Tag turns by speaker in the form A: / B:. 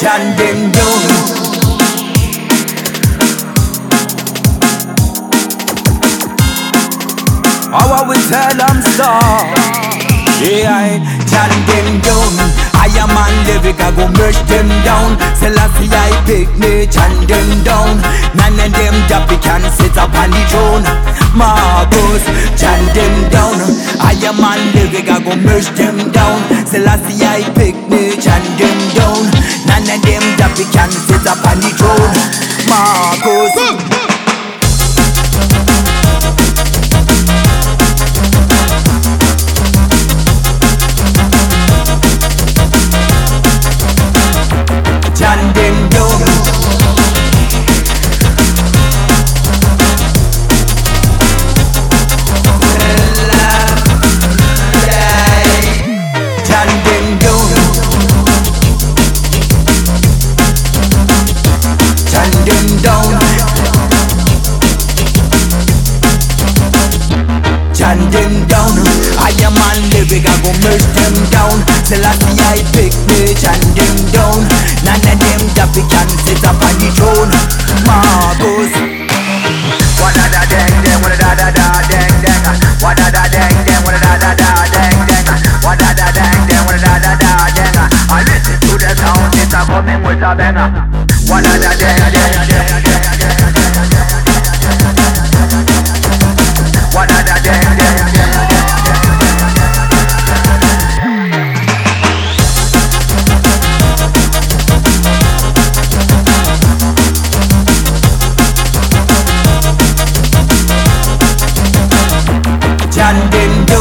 A: John them down. How I will tell them stop. Yeah, John them down. I am on lyric, I go merge them down. Selassie, I pick me, John them down. None of them dappy can sit up on the throne. Marcus, John them down. I am on lyric, I go merge them down. Selassie, I pick me, John them down. Dappy can sit up on the John them down. I am on lyric, I go merge them down. Till I pick me, and them down. None of them dappy can sit up on the throne. Marcus.
B: Wada da dang dang, wada da da da dang dang. Wada da dang dang, wada da da da dang dang. Wada da dang dang, wada da da da dang. I listen to the sound, it's a coming with a banger. and then